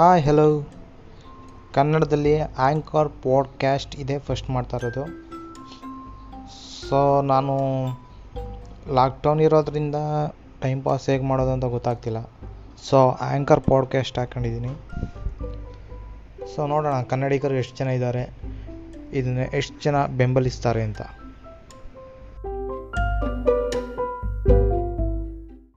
Hi hello ಕನ್ನಡದಲ್ಲಿ anchor podcast ಇದೆ first ಮಾಡ್ತಾ ಇರೋದು. ಸೊ ನಾನು ಲಾಕ್ಡೌನ್ ಇರೋದ್ರಿಂದ ಟೈಮ್ ಪಾಸ್ ಹೇಗೆ ಮಾಡೋದು ಅಂತ ಗೊತ್ತಾಗ್ತಿಲ್ಲ. ಸೊ ಆ್ಯಂಕರ್ ಪಾಡ್ಕ್ಯಾಸ್ಟ್ ಹಾಕ್ಕೊಂಡಿದ್ದೀನಿ ಸೊ ನೋಡೋಣ ಕನ್ನಡಿಗರು ಎಷ್ಟು ಜನ ಇದ್ದಾರೆ. ಇದನ್ನು ಎಷ್ಟು ಜನ ಬೆಂಬಲಿಸ್ತಾರೆ ಅಂತ.